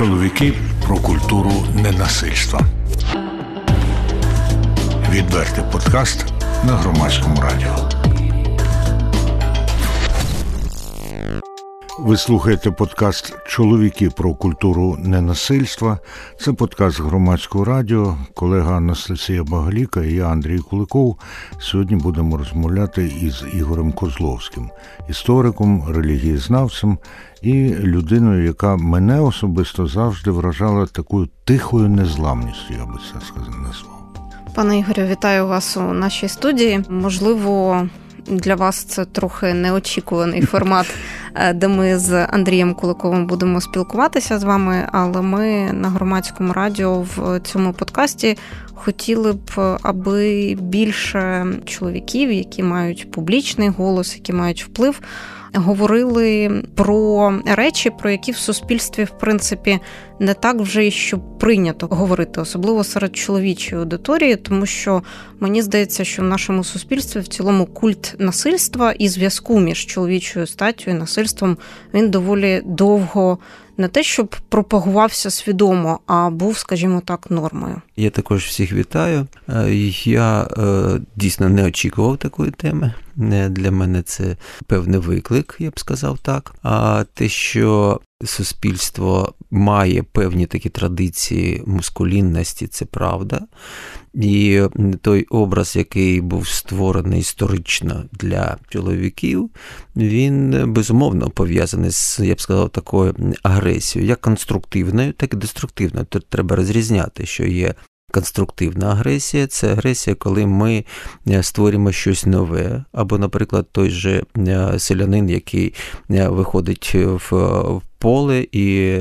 Чоловіки про культуру ненасильства. Відвертий подкаст на громадському радіо. Ви слухаєте подкаст Чоловіки про культуру ненасильства. Це подкаст громадського радіо. Колега Анастасія Багаліка і я, Андрій Куликов. Сьогодні будемо розмовляти із Ігорем Козловським, істориком, релігієзнавцем і людиною, яка мене особисто завжди вражала такою тихою незламністю, я би це назвав. Пане Ігорю, вітаю вас у нашій студії. Можливо, для вас це трохи неочікуваний формат, е, де ми з Андрієм Куликовим будемо спілкуватися з вами. Але ми на громадському радіо в цьому подкасті хотіли б, аби більше чоловіків, які мають публічний голос, які мають вплив говорили про речі, про які в суспільстві, в принципі, не так вже і що прийнято говорити, особливо серед чоловічої аудиторії, тому що мені здається, що в нашому суспільстві в цілому культ насильства і зв'язку між чоловічою статтю і насильством він доволі довго не те, щоб пропагувався свідомо, а був, скажімо так, нормою. Я також всіх вітаю. Е, я е, дійсно не очікував такої теми. Для мене це певний виклик, я б сказав так. А те, що суспільство має певні такі традиції мускулінності, це правда. І той образ, який був створений історично для чоловіків, він безумовно пов'язаний з, я б сказав, такою агресією, як конструктивною, так і деструктивною. Тут треба розрізняти, що є Конструктивна агресія це агресія, коли ми е, створюємо щось нове, або, наприклад, той же е, селянин, який е, виходить в поле і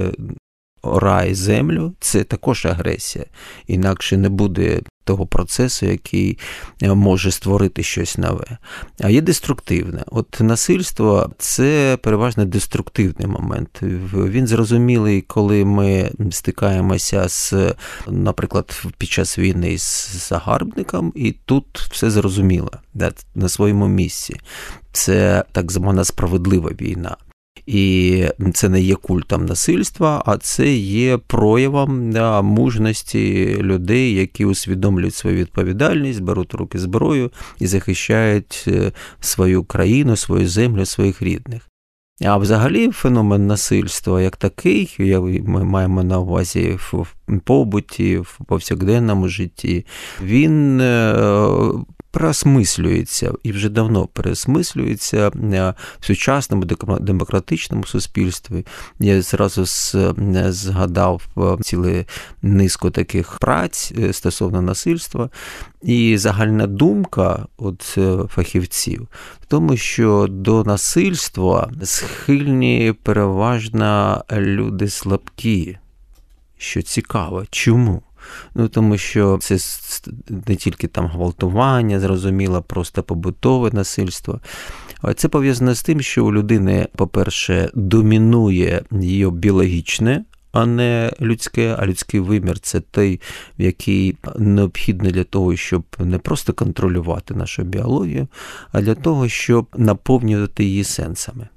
рай землю, це також агресія. Інакше не буде того процесу, який е, може створити щось нове. А є деструктивне. От насильство це переважно деструктивний момент. Він зрозумілий, коли ми стикаємося з, наприклад, під час війни з загарбником, і тут все зрозуміло на своєму місці. Це так звана справедлива війна. І це не є культом насильства, а це є проявом мужності людей, які усвідомлюють свою відповідальність, беруть руки зброю і захищають е, свою країну, свою землю, своїх рідних. А взагалі феномен насильства як такий, ми маємо на увазі в побуті, в повсякденному житті, він е, переосмислюється і вже давно переосмислюється е, в сучасному демократичному суспільстві. Я зразу згадав е, цілу низку таких праць стосовно насильства. І загальна думка от фахівців в тому, що до насильства схильні переважно люди слабкі, що цікаво, чому? Ну тому що це не тільки там гвалтування, зрозуміло, просто побутове насильство. Це пов'язано з тим, що у людини, по-перше, домінує її біологічне. А не людське, а людський вимір це той, який необхідний для того, щоб не просто контролювати нашу біологію, а для того, щоб наповнювати її сенсами.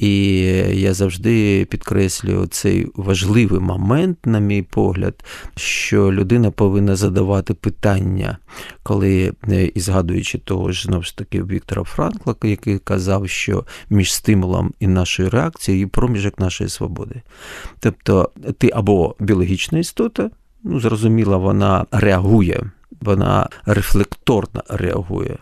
І я завжди підкреслюю цей важливий момент, на мій погляд, що людина повинна задавати питання, коли, е, і згадуючи того ж знову ж таки Віктора Франкла, який казав, що між стимулом і нашою реакцією є проміжок нашої свободи. Тобто ти або біологічна істота, ну зрозуміло, вона реагує. Вона рефлекторно реагує.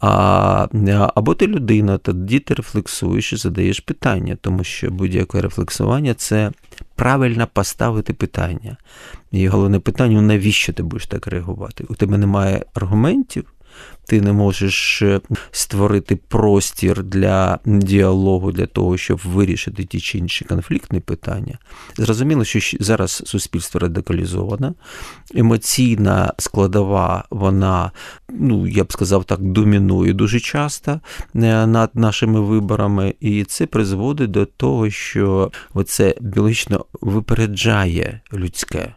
А, Або ти людина, тоді ти рефлексуєш і задаєш питання, тому що будь-яке рефлексування це правильно поставити питання. І головне питання навіщо ти будеш так реагувати? У тебе немає аргументів, ти не можеш е, створити простір для діалогу для того, щоб вирішити ті чи інші конфліктні питання. Зрозуміло, що зараз суспільство радикалізоване, емоційна складова, вона, ну я б сказав так, домінує дуже часто е, над нашими виборами, і це призводить до того, що оце біологічно випереджає людське.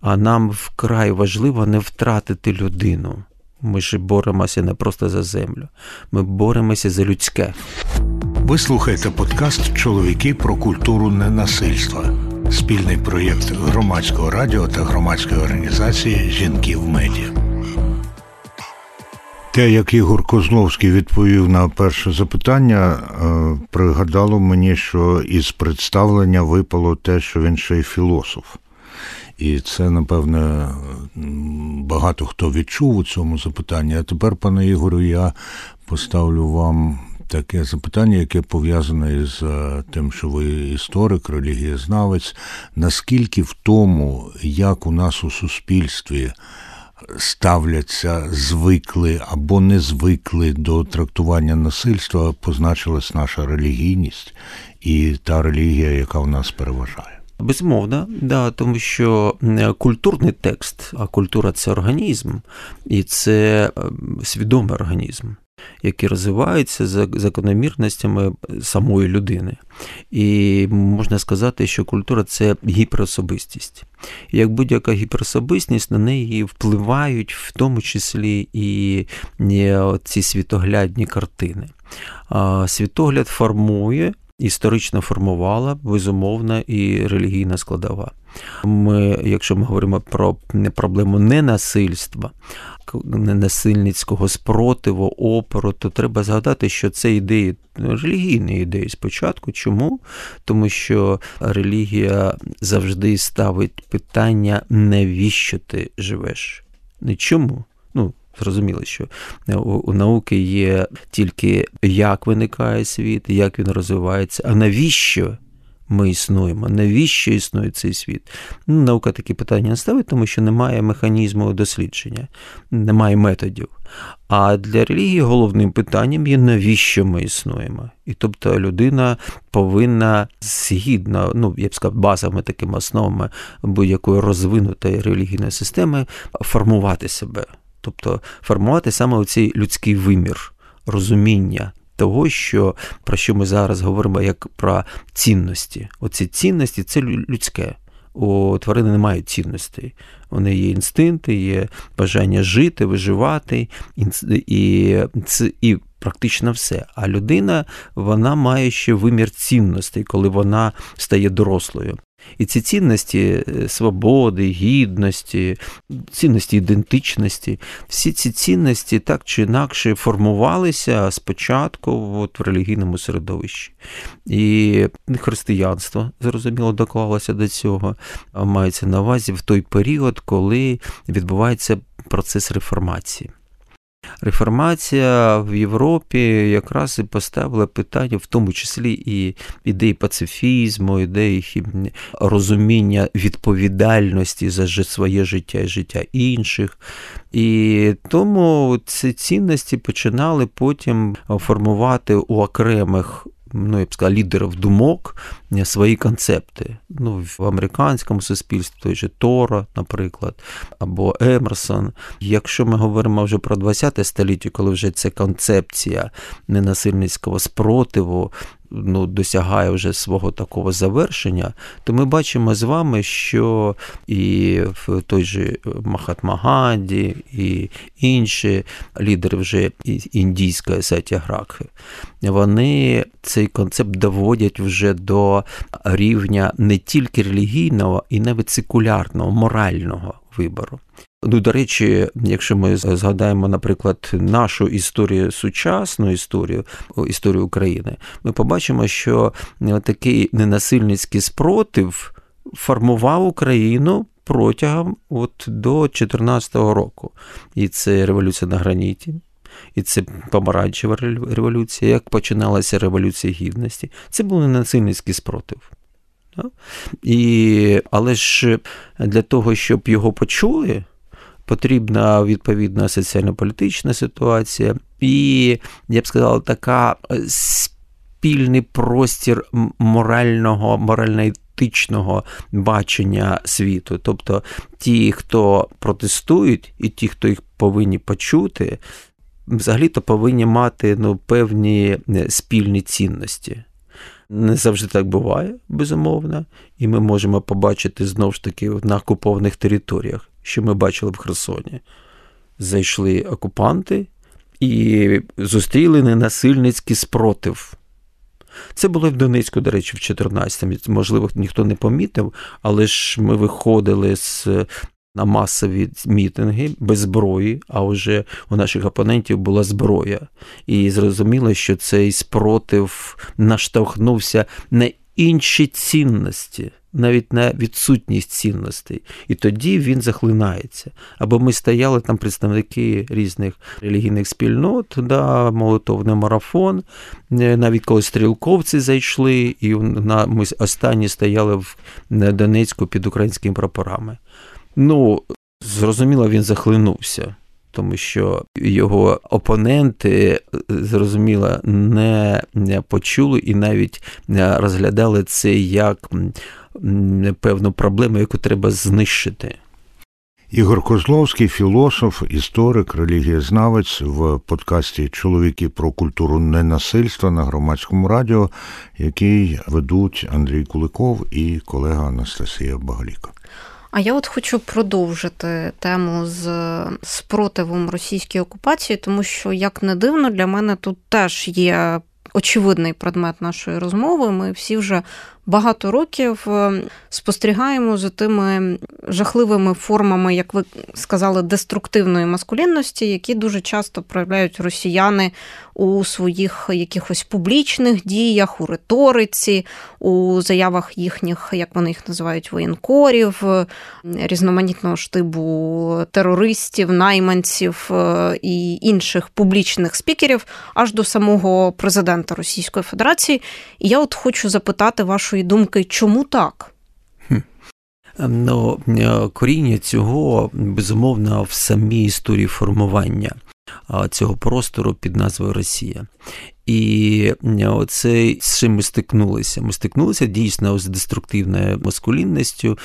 А нам вкрай важливо не втратити людину. Ми ж боремося не просто за землю, ми боремося за людське. Ви слухаєте подкаст Чоловіки про культуру ненасильства. спільний проєкт громадського радіо та громадської організації Жінки в медіа. Те, як Ігор Козловський відповів на перше запитання, е, пригадало мені, що із представлення випало те, що він ще й філософ. І це, напевне, багато хто відчув у цьому запитанні. А тепер, пане Ігорю, я поставлю вам таке запитання, яке пов'язане із е, тим, що ви історик, релігієзнавець. Наскільки в тому, як у нас у суспільстві ставляться, звикли або не звикли до трактування насильства, позначилась наша релігійність і та релігія, яка в нас переважає? Безумовно, да, тому що культурний текст, а культура це організм, і це ем, свідомий організм які розвиваються за закономірностями самої людини. І можна сказати, що культура це гіперособистість. І як будь-яка гіперособистість, на неї впливають в тому числі і ці світоглядні картини. Світогляд формує. Історично формувала безумовна і релігійна складова. Ми, якщо ми говоримо про проблему ненасильства, ненасильницького спротиву, опору, то треба згадати, що це ідеї, релігійні ідеї спочатку. Чому? Тому що релігія завжди ставить питання, навіщо ти живеш? Чому? Зрозуміло, що у науки є тільки як виникає світ, як він розвивається, а навіщо ми існуємо, навіщо існує цей світ? Ну, Наука такі питання не ставить, тому що немає механізму дослідження, немає методів. А для релігії головним питанням є, навіщо ми існуємо. І тобто людина повинна згідно, ну я б сказав, базовими такими основами будь-якої розвинутої релігійної системи формувати себе. Тобто формувати саме цей людський вимір, розуміння того, що про що ми зараз говоримо як про цінності. Оці цінності це людське. У тварини немає цінностей. Вони є інстинкти, є бажання жити, виживати, і це і практично все. А людина вона має ще вимір цінностей, коли вона стає дорослою. І ці цінності е, свободи, гідності, цінності ідентичності, всі ці цінності так чи інакше формувалися спочатку от в релігійному середовищі. І християнство, зрозуміло, доклалося до цього, мається на увазі в той період, коли відбувається процес реформації. Реформація в Європі якраз і поставила питання, в тому числі і ідеї пацифізму, ідеї розуміння відповідальності за своє життя і життя інших. І тому ці цінності починали потім формувати у окремих ну, я б сказав, лідерів думок свої концепти. Ну, В американському суспільстві той же Тора, наприклад, або Емерсон. Якщо ми говоримо вже про 20 століття, коли вже ця концепція ненасильницького спротиву ну, досягає вже свого такого завершення, то ми бачимо з вами, що і в той же Махатмаганді, і інші лідери вже індійської сатягракхи, вони цей концепт доводять вже до рівня не тільки релігійного, і навіть секулярного, морального вибору. Ну, до речі, якщо ми згадаємо, наприклад, нашу історію, сучасну історію, історію України, ми побачимо, що такий ненасильницький спротив формував Україну протягом от до 2014 року. І це революція на граніті. І це помаранчева революція, як починалася революція гідності. Це був ненасильницький спротив. І, Але ж для того, щоб його почули, потрібна відповідна соціально-політична ситуація, і, я б сказав, така е, спільний простір морального, морально-етичного бачення світу. Тобто ті, хто протестують, і ті, хто їх повинні почути, взагалі-то повинні мати ну, певні е, спільні цінності. Не завжди так буває, безумовно, і ми можемо побачити знову ж таки на окупованих територіях, що ми бачили в Херсоні. Зайшли окупанти і зустріли ненасильницький спротив. Це було в Донецьку, до речі, в 14-му. Можливо, ніхто не помітив, але ж ми виходили з. На масові мітинги без зброї, а вже у наших опонентів була зброя. І зрозуміло, що цей спротив наштовхнувся на інші цінності навіть на відсутність цінностей. І тоді він захлинається. Або ми стояли там представники різних релігійних спільнот, да, молитовний марафон, е, навіть коли стрілковці зайшли, і ми останні стояли в Донецьку під українськими прапорами. Ну, зрозуміло, він захлинувся. Тому що його опоненти, зрозуміло, не почули і навіть розглядали це як певну проблему, яку треба знищити. Ігор Козловський, філософ, історик, релігієзнавець в подкасті Чоловіки про культуру ненасильства на громадському радіо, який ведуть Андрій Куликов і колега Анастасія Багаліка. А я от хочу продовжити тему з спротивом російській окупації, тому що, як не дивно, для мене тут теж є очевидний предмет нашої розмови. Ми всі вже багато років е, спостерігаємо за тими жахливими формами, як ви сказали, деструктивної маскулінності, які дуже часто проявляють росіяни у своїх якихось публічних діях, у риториці, у заявах їхніх, як вони їх називають, воєнкорів, різноманітного штибу терористів, найманців е, і інших публічних спікерів, аж до самого президента Російської Федерації. І я от хочу запитати вашої думки, чому так? Ну, е, коріння цього безумовно в самій історії формування цього простору під назвою Росія. І оце з чим ми стикнулися. Ми стикнулися дійсно з деструктивною маскулінністю,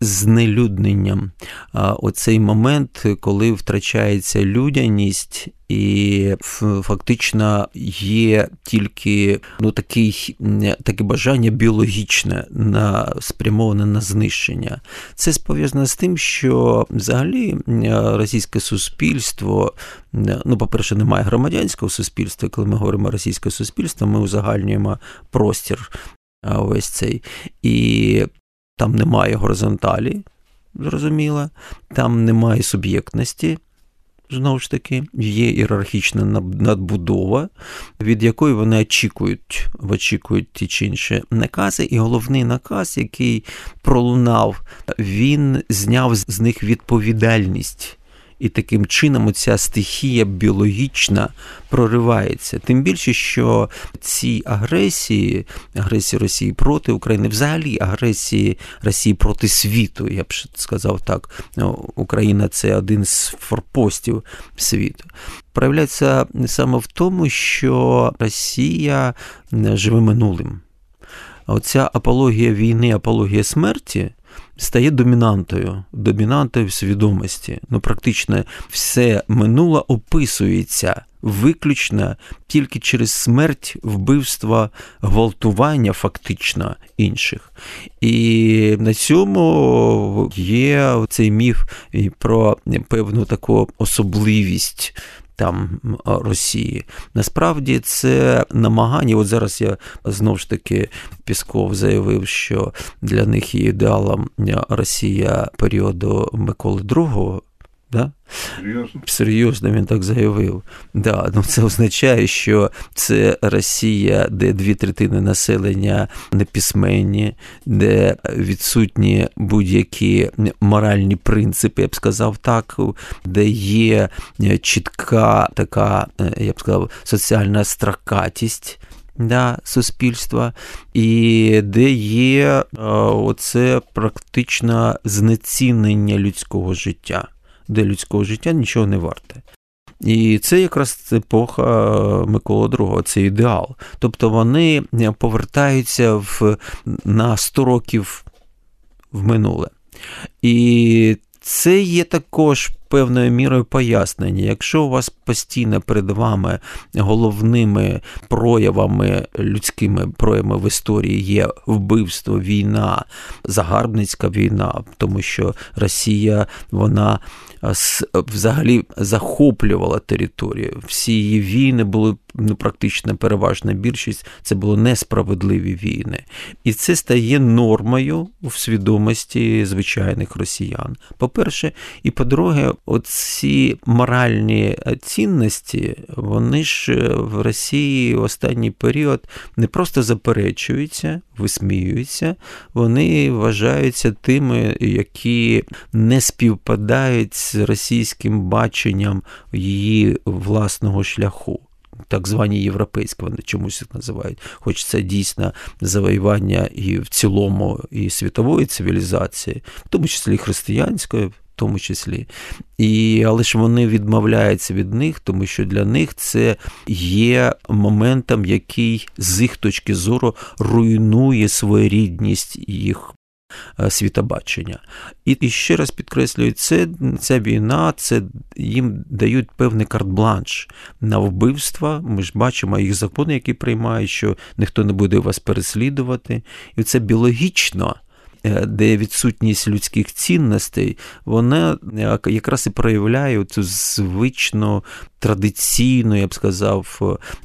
з нелюдненням. Оцей момент, коли втрачається людяність. І фактично є тільки ну такий, таке бажання біологічне на спрямоване на знищення. Це пов'язано з тим, що взагалі російське суспільство, ну, по-перше, немає громадянського суспільства, коли ми говоримо російське суспільство, ми узагальнюємо простір весь цей. І там немає горизонталі, зрозуміло, там немає суб'єктності. Знову ж таки, є ієрархічна надбудова, від якої вони очікують очікують ті чи інші накази. І головний наказ, який пролунав, він зняв з них відповідальність і таким чином ця стихія біологічна проривається. Тим більше, що ці агресії, агресії Росії проти України, взагалі агресії Росії проти світу, я б сказав так. Ну, Україна це один з форпостів світу. Проявляється саме в тому, що Росія живе минулим. Оця апологія війни, апологія смерті стає домінантою, домінантою свідомості. Ну, практично все минуле описується виключно тільки через смерть, вбивства, гвалтування, фактично інших. І на цьому є цей міф про певну таку особливість там Росії. Насправді це намагання. От зараз я знову ж таки Пісков заявив, що для них є ідеалом Росія періоду Миколи II. Да? Серйозно? Серйозно він так заявив. Да, ну Це означає, що це Росія, де дві третини населення неписьменні, де відсутні будь-які моральні принципи, я б сказав так, де є чітка така, я б сказав, соціальна стракатість. Да, суспільства, і де є оце практично знецінення людського життя де людського життя нічого не варте. І це якраз епоха Микола II, це ідеал. Тобто вони повертаються в, на 100 років в минуле. І це є також певною мірою пояснення. Якщо у вас постійно перед вами головними проявами людськими проявами в історії є вбивство, війна, загарбницька війна, тому що Росія вона взагалі захоплювала територію. Всі її війни були ну, практично переважна більшість, це були несправедливі війни. І це стає нормою в свідомості звичайних росіян. По-перше, і по-друге, оці моральні цінності, вони ж в Росії в останній період не просто заперечуються, висміюються, вони вважаються тими, які не співпадають з російським баченням її власного шляху. Так звані європейські, вони чомусь їх називають, хоч це дійсно завоювання і в цілому і світової цивілізації, в тому числі і християнської, тому числі. І, Але ж вони відмовляються від них, тому що для них це є моментом, який з їх точки зору руйнує своєрідність їх Е, світобачення. І ще раз підкреслюю, це ця війна, це їм дають певний карт-бланш на вбивства. Ми ж бачимо їх закони, які приймають, що ніхто не буде вас переслідувати. І це біологічно. Е, де відсутність людських цінностей, вона е, якраз і проявляє цю звичну традиційну, я б сказав,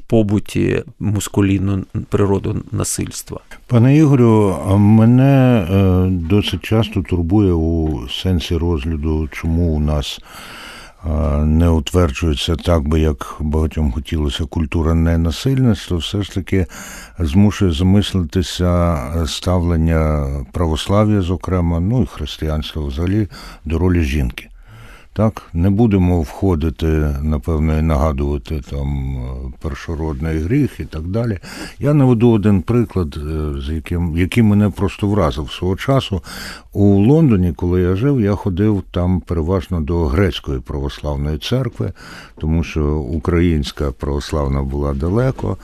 побуті мускулінну природу насильства. Пане Ігорю, мене е, досить часто турбує у сенсі розгляду, чому у нас не утверджується так, би як багатьом хотілося культура ненасильництва, все ж таки змушує замислитися ставлення православ'я, зокрема, ну і християнства взагалі до ролі жінки. Так, не будемо входити, напевно, і нагадувати там першородний гріх і так далі. Я наведу один приклад, е, з яким який мене просто вразив свого часу. У Лондоні, коли я жив, я ходив там переважно до грецької православної церкви, тому що українська православна була далеко.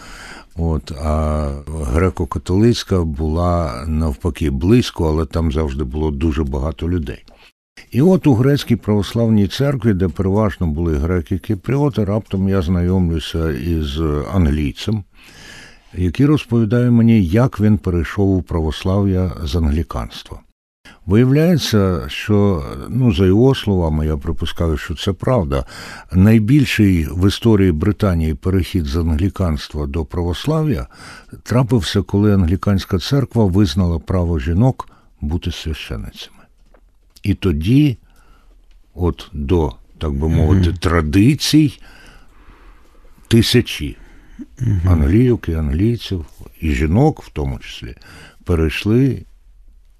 От, А греко-католицька була навпаки близько, але там завжди було дуже багато людей. І от у грецькій православній церкві, де переважно були греки-кіпріоти, раптом я знайомлюся із англійцем, який розповідає мені, як він перейшов у православ'я з англіканства. Виявляється, що, ну, за його словами, я припускаю, що це правда, найбільший в історії Британії перехід з англіканства до православ'я трапився, коли англіканська церква визнала право жінок бути священицями. І тоді, от до, так би мовити, традицій тисячі англійок і англійців, і жінок, в тому числі, перейшли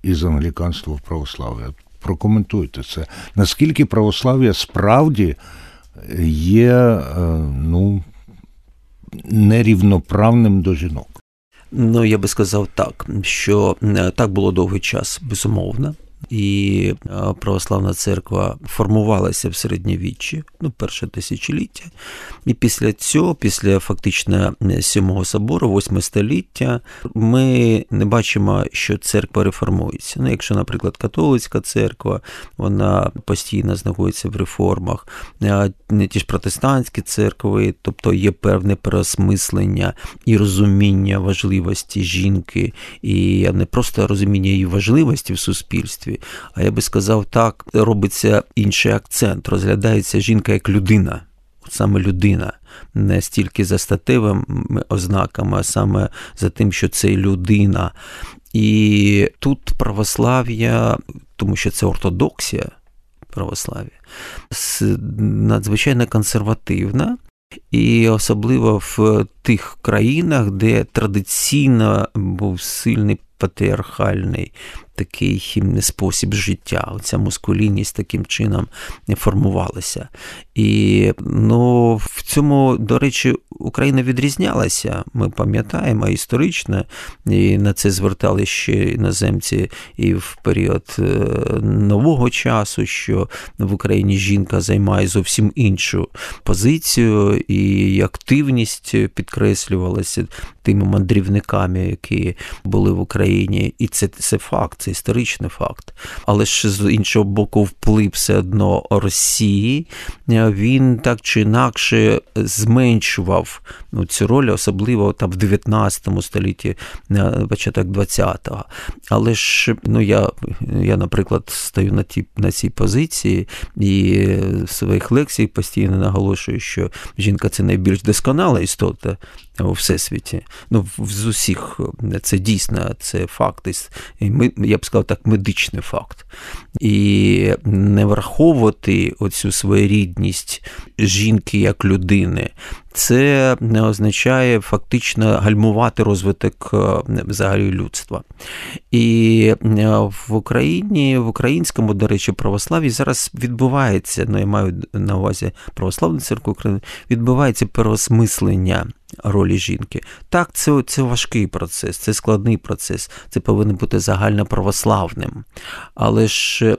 із англіканства в православ'я. Прокоментуйте це. Наскільки православ'я справді є е, ну, нерівноправним до жінок? Ну, я би сказав так, що е, так було довгий час, безумовно і православна церква формувалася в середньовіччі, ну, перше тисячоліття. І після цього, після фактично сьомого собору, восьме століття, ми не бачимо, що церква реформується. Ну, Якщо, наприклад, католицька церква, вона постійно знаходиться в реформах, не ті ж протестантські церкви, тобто є певне переосмислення і розуміння важливості жінки, і не просто розуміння її важливості в суспільстві, а я би сказав так, робиться інший акцент. Розглядається жінка як людина, саме людина. Не стільки за статевими ознаками, а саме за тим, що це людина. І тут православ'я, тому що це ортодоксія православ'я, надзвичайно консервативна. І особливо в тих країнах, де традиційно був сильний патріархальний такий спосіб життя. Оця мускулінність таким чином формувалася. І ну, в цьому, до речі, Україна відрізнялася. Ми пам'ятаємо історично, і на це звертали ще іноземці і в період е, нового часу, що в Україні жінка займає зовсім іншу позицію, і активність підкреслювалася тими мандрівниками, які були в Україні. І це це факт, це історичний факт. Але ж з іншого боку, вплив все одно Росії, він так чи інакше зменшував ну, цю роль, особливо там в 19 столітті, початок 20-го. Але ж ну я, я наприклад, стою на ті на цій позиції і в своїх лекціях постійно наголошую, що жінка це найбільш досконала істота у всесвіті. Ну, з усіх це дійсно це факт. Я б сказав так, медичний факт. І не враховувати оцю своєрідність жінки як людини. Це не означає фактично гальмувати розвиток е, взагалі людства. І е, в Україні, в українському, до речі, православі зараз відбувається, ну я маю на увазі православну церкву України, відбувається переосмислення ролі жінки. Так, це це важкий процес, це складний процес, це повинен бути загальноправославним. Але ж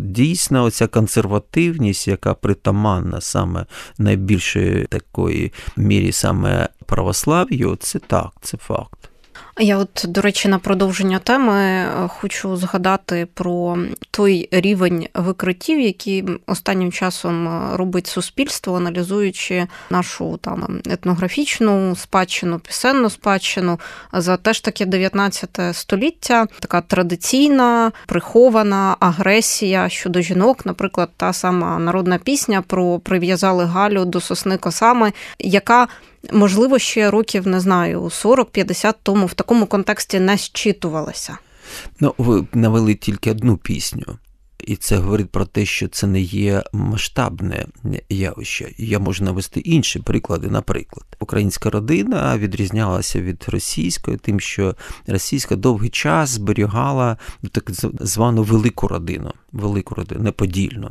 дійсно оця консервативність, яка притаманна саме найбільшої такої мірі саме православ'ю, це так, це факт. Я, от, до речі, на продовження теми е, хочу згадати про той рівень викриттів, які останнім часом е, робить суспільство, аналізуючи нашу там етнографічну спадщину, пісенну спадщину. За теж таке 19 століття, така традиційна прихована агресія щодо жінок, наприклад, та сама народна пісня про прив'язали Галю до сосни косами, яка можливо, ще років не знаю, 40-50 тому в такому контексті не щитувалася. Ну, ви навели тільки одну пісню. І це говорить про те, що це не є масштабне явище. Я можу навести інші приклади. Наприклад, українська родина відрізнялася від російської, тим, що російська довгий час зберігала так звану велику родину, велику родину, неподільну.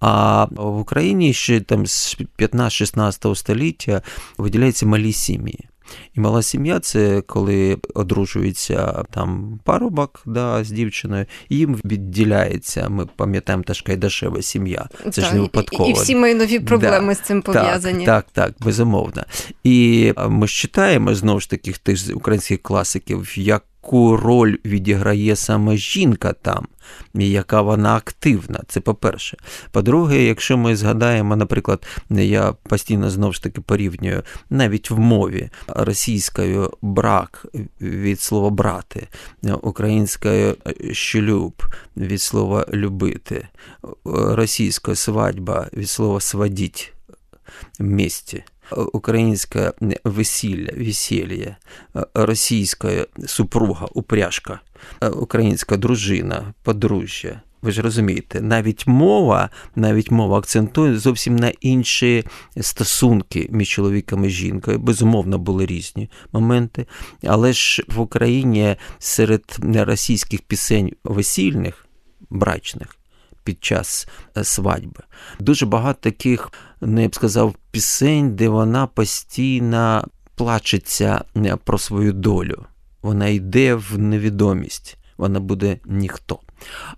А в Україні ще там з 15-16 століття виділяються малі сім'ї. І мала сім'я це коли одружується там парубок да, з дівчиною, і їм відділяється. Ми пам'ятаємо теж Кайдашева сім'я. Це так, ж не випадково. І, і всі мої нові проблеми да, з цим пов'язані. Так, так, так, безумовно. І ми ж читаємо знову ж таких тих українських класиків, як яку роль відіграє саме жінка там, і яка вона активна. Це по-перше. По-друге, якщо ми згадаємо, наприклад, я постійно знову ж таки порівнюю навіть в мові російською брак від слова брати, українською шлюб від слова любити, російською свадьба від слова свадіть вместе українське весілля, весілля, російська супруга, упряжка, українська дружина, подружжя. Ви ж розумієте, навіть мова, навіть мова акцентує зовсім на інші стосунки між чоловіком і жінкою. Безумовно, були різні моменти. Але ж в Україні серед російських пісень весільних, брачних під час е, свадьби дуже багато таких ну я б сказав, пісень, де вона постійно плачеться е, про свою долю. Вона йде в невідомість, вона буде ніхто.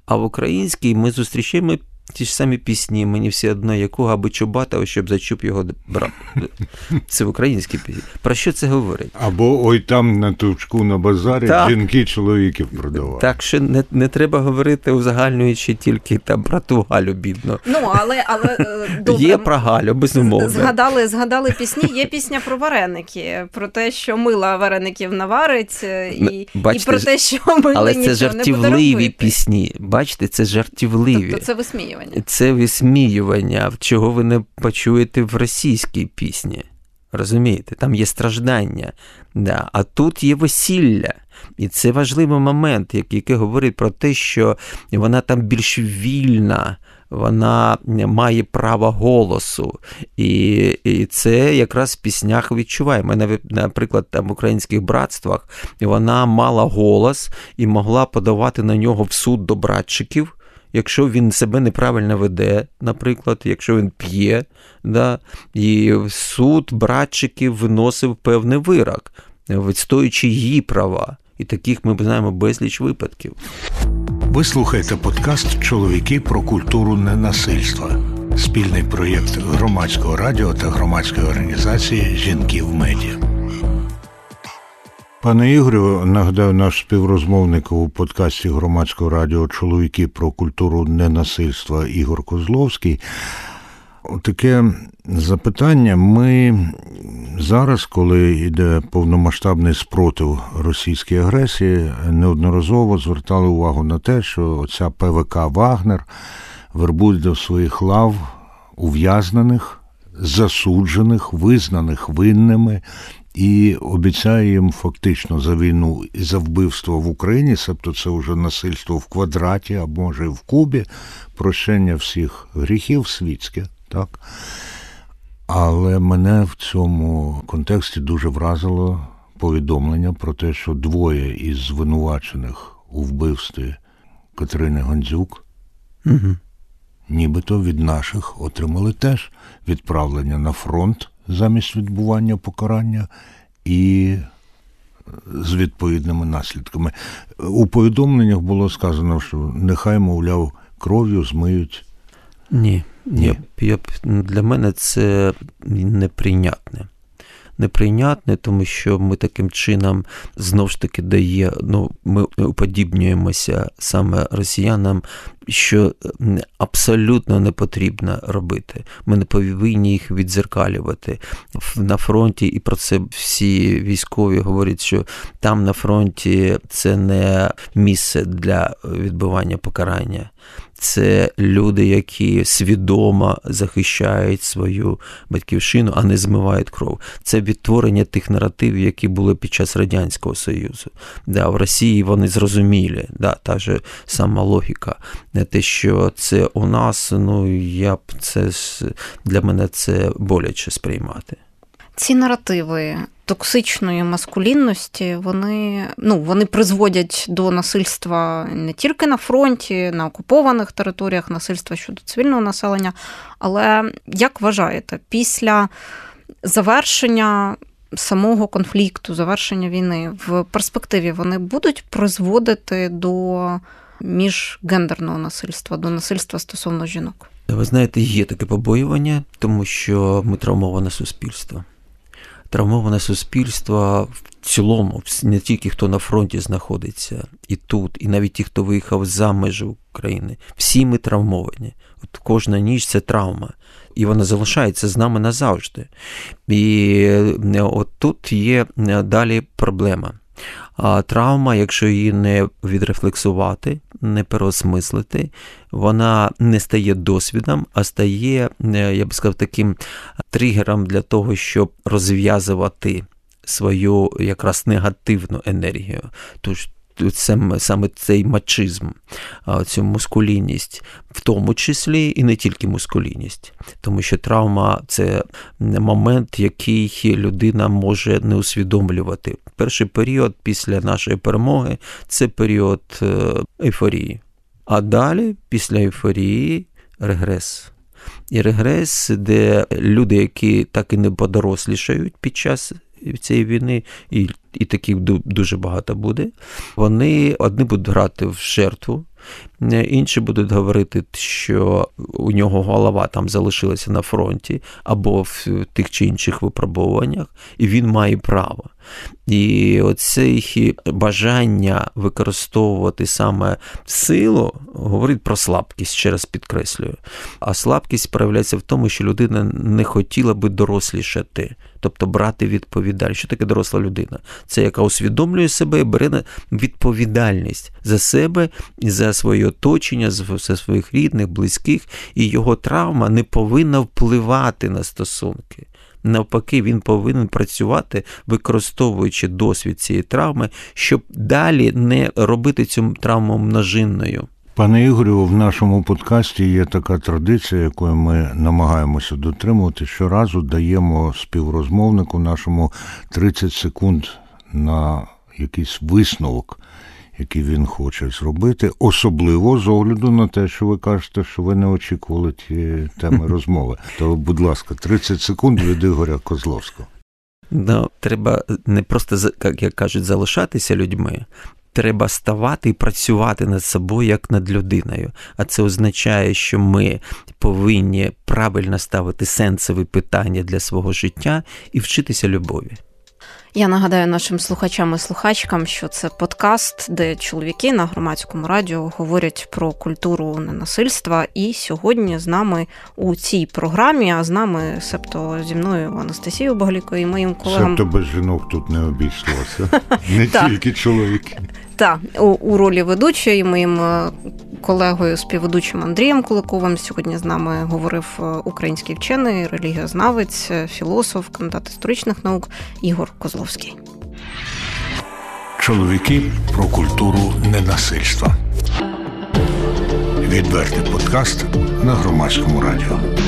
А в українській ми зустрічаємо Ті ж самі пісні, мені все одно якого аби чубатого, щоб зачуп його брав. Це в українській пісні. Про що це говорить? Або ой там на тучку на базарі так. жінки чоловіків продавали. Так що не не треба говорити узагальнюючи тільки там про ту Галю бідно. Ну, але але е, добре. Є про Галю, безумовно. Згадали, згадали пісні, є пісня про вареники, про те, що мила вареників наварить, е, і Бачите, і про те, що мили Але це жартівливі пісні. Бачите, це жартівливі. Тобто це висміювання висміювання. Це висміювання, чого ви не почуєте в російській пісні. Розумієте, там є страждання, да. а тут є весілля. І це важливий момент, який говорить про те, що вона там більш вільна, вона має право голосу. І і це якраз в піснях відчуває. Ми, наприклад, там в українських братствах вона мала голос і могла подавати на нього в суд до братчиків якщо він себе неправильно веде, наприклад, якщо він п'є, да, і суд братчиків виносив певний вирок, відстоюючи її права. І таких ми знаємо безліч випадків. Ви слухаєте подкаст Чоловіки про культуру ненасильства, спільний проєкт громадського радіо та громадської організації Жінки в медіа. Пане Ігорю, нагадаю, наш співрозмовник у подкасті громадського радіо Чоловіки про культуру ненасильства Ігор Козловський. Таке запитання. Ми зараз, коли йде повномасштабний спротив російській агресії, неодноразово звертали увагу на те, що ця ПВК Вагнер вербує до своїх лав ув'язнених, засуджених, визнаних винними. І обіцяє їм фактично за війну і за вбивство в Україні, себто це вже насильство в квадраті, а може і в Кубі, прощення всіх гріхів світське, так? Але мене в цьому контексті дуже вразило повідомлення про те, що двоє із звинувачених у вбивстві Катерини Гандзюк, угу. нібито від наших отримали теж відправлення на фронт замість відбування покарання і з відповідними наслідками. У повідомленнях було сказано, що нехай, мовляв, кров'ю змиють. Ні, ні. Я, Для мене це неприйнятне. Неприйнятне, тому що ми таким чином знов ж таки дає, ну, ми уподібнюємося саме росіянам, що абсолютно не потрібно робити. Ми не повинні їх відзеркалювати на фронті, і про це всі військові говорять, що там на фронті це не місце для відбування покарання це люди, які свідомо захищають свою батьківщину, а не змивають кров. Це відтворення тих наративів, які були під час Радянського Союзу. Да, В Росії вони зрозуміли, да, та ж сама логіка. Не те, що це у нас, ну я б це для мене це боляче сприймати. Ці наративи токсичної маскулінності, вони ну, вони призводять до насильства не тільки на фронті, на окупованих територіях, насильства щодо цивільного населення. Але як вважаєте, після завершення самого конфлікту, завершення війни в перспективі вони будуть призводити до міжгендерного насильства, до насильства стосовно жінок? Ви знаєте, є таке побоювання, тому що ми травмоване суспільство травмоване суспільство в цілому, не тільки хто на фронті знаходиться, і тут, і навіть ті, хто виїхав за межі України, всі ми травмовані. От Кожна ніч це травма. І вона залишається з нами назавжди. І е, от тут є е, далі проблема. Травма, якщо її не відрефлексувати, не переосмислити, вона не стає досвідом, а стає, е, я б сказав, таким тригером для того, щоб розв'язувати свою якраз негативну енергію. Тож саме, цей мачизм, цю мускулінність, в тому числі і не тільки мускулінність, тому що травма це момент, який людина може не усвідомлювати. Перший період після нашої перемоги це період е, ейфорії. А далі, після ейфорії, регрес. І регрес, де люди, які так і не подорослішають під час цієї війни, і і таких дуже багато буде. Вони одні будуть грати в жертву, інші будуть говорити, що у нього голова там залишилася на фронті або в тих чи інших випробуваннях, і він має право. І оце бажання використовувати саме силу говорить про слабкість, ще раз підкреслюю. А слабкість проявляється в тому, що людина не хотіла би дорослішати, тобто брати відповідальність. Що таке доросла людина? Це яка усвідомлює себе і бере відповідальність за себе і за своє оточення, за своїх рідних, близьких, і його травма не повинна впливати на стосунки. Навпаки, він повинен працювати, використовуючи досвід цієї травми, щоб далі не робити цю травму множинною. Пане Ігорю, в нашому подкасті є така традиція, якою ми намагаємося дотримувати. Щоразу даємо співрозмовнику нашому 30 секунд на якийсь висновок які він хоче зробити, особливо з огляду на те, що ви кажете, що ви не очікували ті теми розмови. То, будь ласка, 30 секунд від Ігоря Козловського. Ну, треба не просто як кажуть, залишатися людьми. Треба ставати і працювати над собою як над людиною. А це означає, що ми повинні правильно ставити сенсові питання для свого життя і вчитися любові. Я нагадаю нашим слухачам і слухачкам, що це подкаст, де чоловіки на громадському радіо говорять про культуру ненасильства. І сьогодні з нами у цій програмі, а з нами, себто зі мною Анастасією Баглікою і моїм колегам. Себто без жінок тут не обійшлося. Не тільки чоловіки. Так, у, у ролі ведучої моїм е, колегою співведучим Андрієм Куликовим сьогодні з нами говорив е, український вчений, релігіознавець, е, філософ, кандидат історичних наук Ігор Козловський. Чоловіки про культуру ненасильства. Відвертий подкаст на громадському радіо.